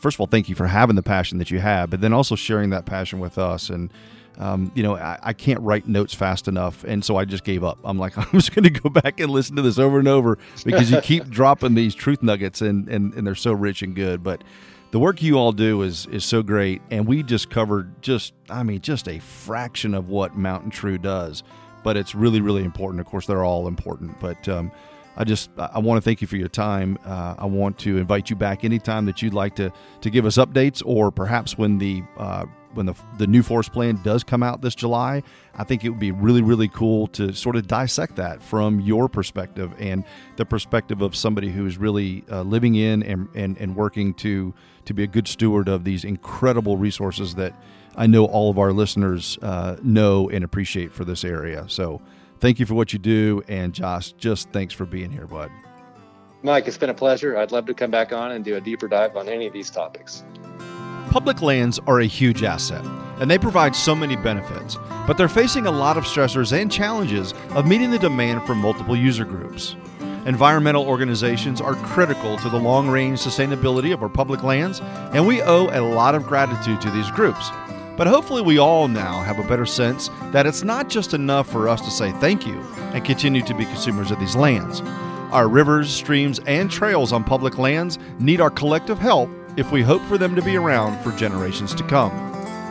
Speaker 1: First of all, thank you for having the passion that you have, but then also sharing that passion with us. And um, you know, I, I, can't write notes fast enough, and so I just gave up. I'm like, I'm just going to go back and listen to this over and over because you keep dropping these truth nuggets, and, and and they're so rich and good. But the work you all do is is so great and we just covered just i mean just a fraction of what mountain true does but it's really really important. Of course they're all important but um, i just i want to thank you for your time. Uh, i want to invite you back anytime that you'd like to to give us updates or perhaps when the uh, when the, the new forest plan does come out this July, I think it would be really, really cool to sort of dissect that from your perspective and the perspective of somebody who is really uh, living in and, and, and working to, to be a good steward of these incredible resources that I know all of our listeners uh, know and appreciate for this area. So thank you for what you do. And Josh, just thanks for being here, bud.
Speaker 2: Mike, it's been a pleasure. I'd love to come back on and do a deeper dive on any of these topics.
Speaker 1: Public lands are a huge asset, and they provide so many benefits, but they're facing a lot of stressors and challenges of meeting the demand from multiple user groups. Environmental organizations are critical to the long range sustainability of our public lands, and we owe a lot of gratitude to these groups. But hopefully, we all now have a better sense that it's not just enough for us to say thank you and continue to be consumers of these lands. Our rivers, streams, and trails on public lands need our collective help if we hope for them to be around for generations to come.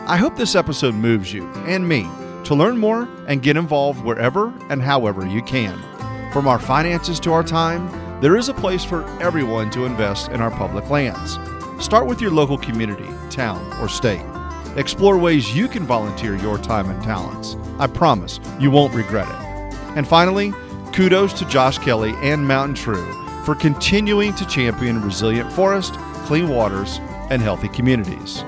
Speaker 1: I hope this episode moves you and me to learn more and get involved wherever and however you can. From our finances to our time, there is a place for everyone to invest in our public lands. Start with your local community, town, or state. Explore ways you can volunteer your time and talents. I promise you won't regret it. And finally, kudos to Josh Kelly and Mountain True for continuing to champion resilient forest clean waters, and healthy communities.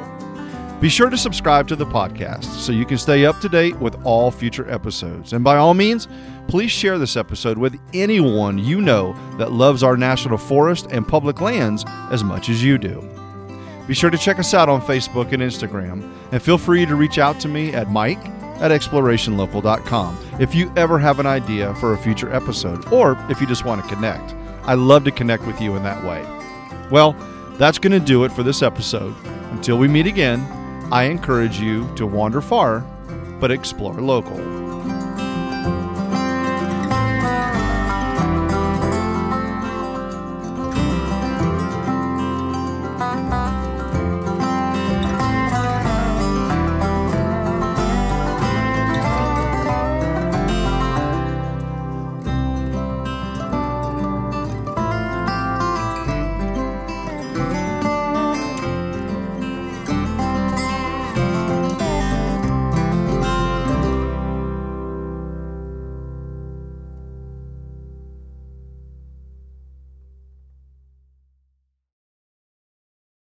Speaker 1: Be sure to subscribe to the podcast so you can stay up to date with all future episodes. And by all means, please share this episode with anyone you know that loves our national forest and public lands as much as you do. Be sure to check us out on Facebook and Instagram, and feel free to reach out to me at mike at explorationlocal.com if you ever have an idea for a future episode or if you just want to connect. I love to connect with you in that way. Well, that's going to do it for this episode. Until we meet again, I encourage you to wander far, but explore local.